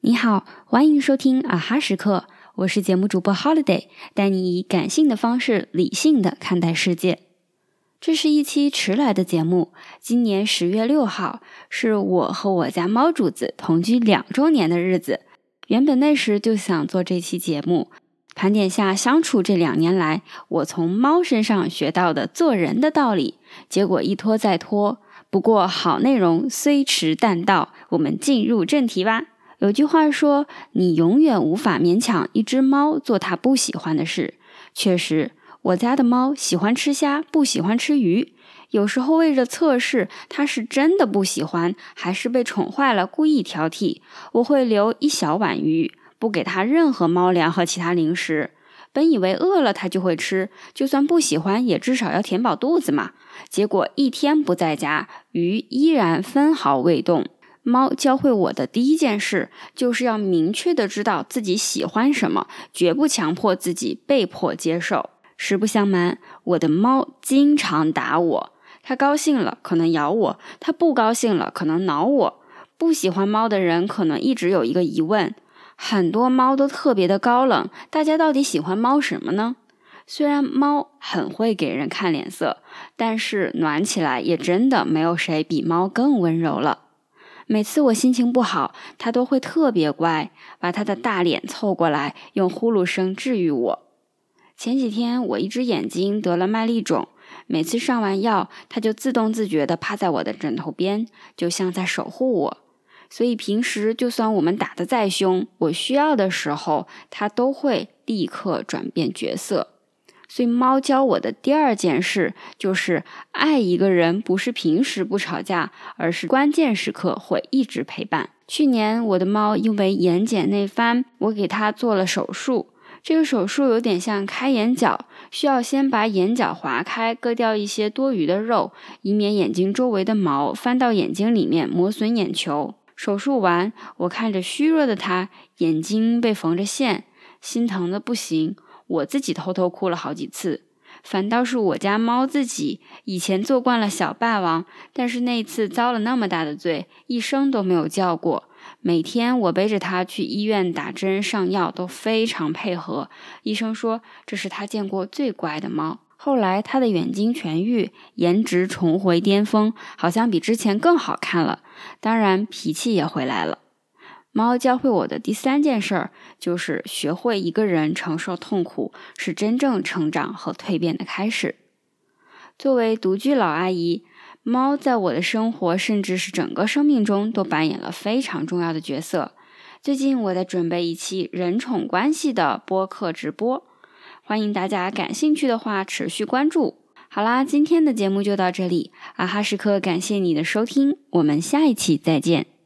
你好，欢迎收听啊哈时刻，我是节目主播 Holiday，带你以感性的方式理性的看待世界。这是一期迟来的节目，今年十月六号是我和我家猫主子同居两周年的日子。原本那时就想做这期节目，盘点下相处这两年来我从猫身上学到的做人的道理，结果一拖再拖。不过好内容虽迟但到，我们进入正题吧。有句话说，你永远无法勉强一只猫做它不喜欢的事。确实，我家的猫喜欢吃虾，不喜欢吃鱼。有时候为了测试它是真的不喜欢，还是被宠坏了故意挑剔，我会留一小碗鱼，不给它任何猫粮和其他零食。本以为饿了它就会吃，就算不喜欢也至少要填饱肚子嘛。结果一天不在家，鱼依然分毫未动。猫教会我的第一件事，就是要明确的知道自己喜欢什么，绝不强迫自己被迫接受。实不相瞒，我的猫经常打我。它高兴了可能咬我，它不高兴了可能挠我。不喜欢猫的人可能一直有一个疑问：很多猫都特别的高冷，大家到底喜欢猫什么呢？虽然猫很会给人看脸色，但是暖起来也真的没有谁比猫更温柔了。每次我心情不好，它都会特别乖，把它的大脸凑过来，用呼噜声治愈我。前几天我一只眼睛得了麦粒肿。每次上完药，它就自动自觉地趴在我的枕头边，就像在守护我。所以平时就算我们打得再凶，我需要的时候，它都会立刻转变角色。所以猫教我的第二件事就是，爱一个人不是平时不吵架，而是关键时刻会一直陪伴。去年我的猫因为眼睑内翻，我给它做了手术。这个手术有点像开眼角，需要先把眼角划开，割掉一些多余的肉，以免眼睛周围的毛翻到眼睛里面磨损眼球。手术完，我看着虚弱的他，眼睛被缝着线，心疼的不行，我自己偷偷哭了好几次。反倒是我家猫自己，以前做惯了小霸王，但是那次遭了那么大的罪，一声都没有叫过。每天我背着它去医院打针上药都非常配合，医生说这是他见过最乖的猫。后来他的眼睛痊愈，颜值重回巅峰，好像比之前更好看了。当然脾气也回来了。猫教会我的第三件事儿就是学会一个人承受痛苦是真正成长和蜕变的开始。作为独居老阿姨。猫在我的生活，甚至是整个生命中，都扮演了非常重要的角色。最近我在准备一期人宠关系的播客直播，欢迎大家感兴趣的话持续关注。好啦，今天的节目就到这里，啊哈时刻感谢你的收听，我们下一期再见。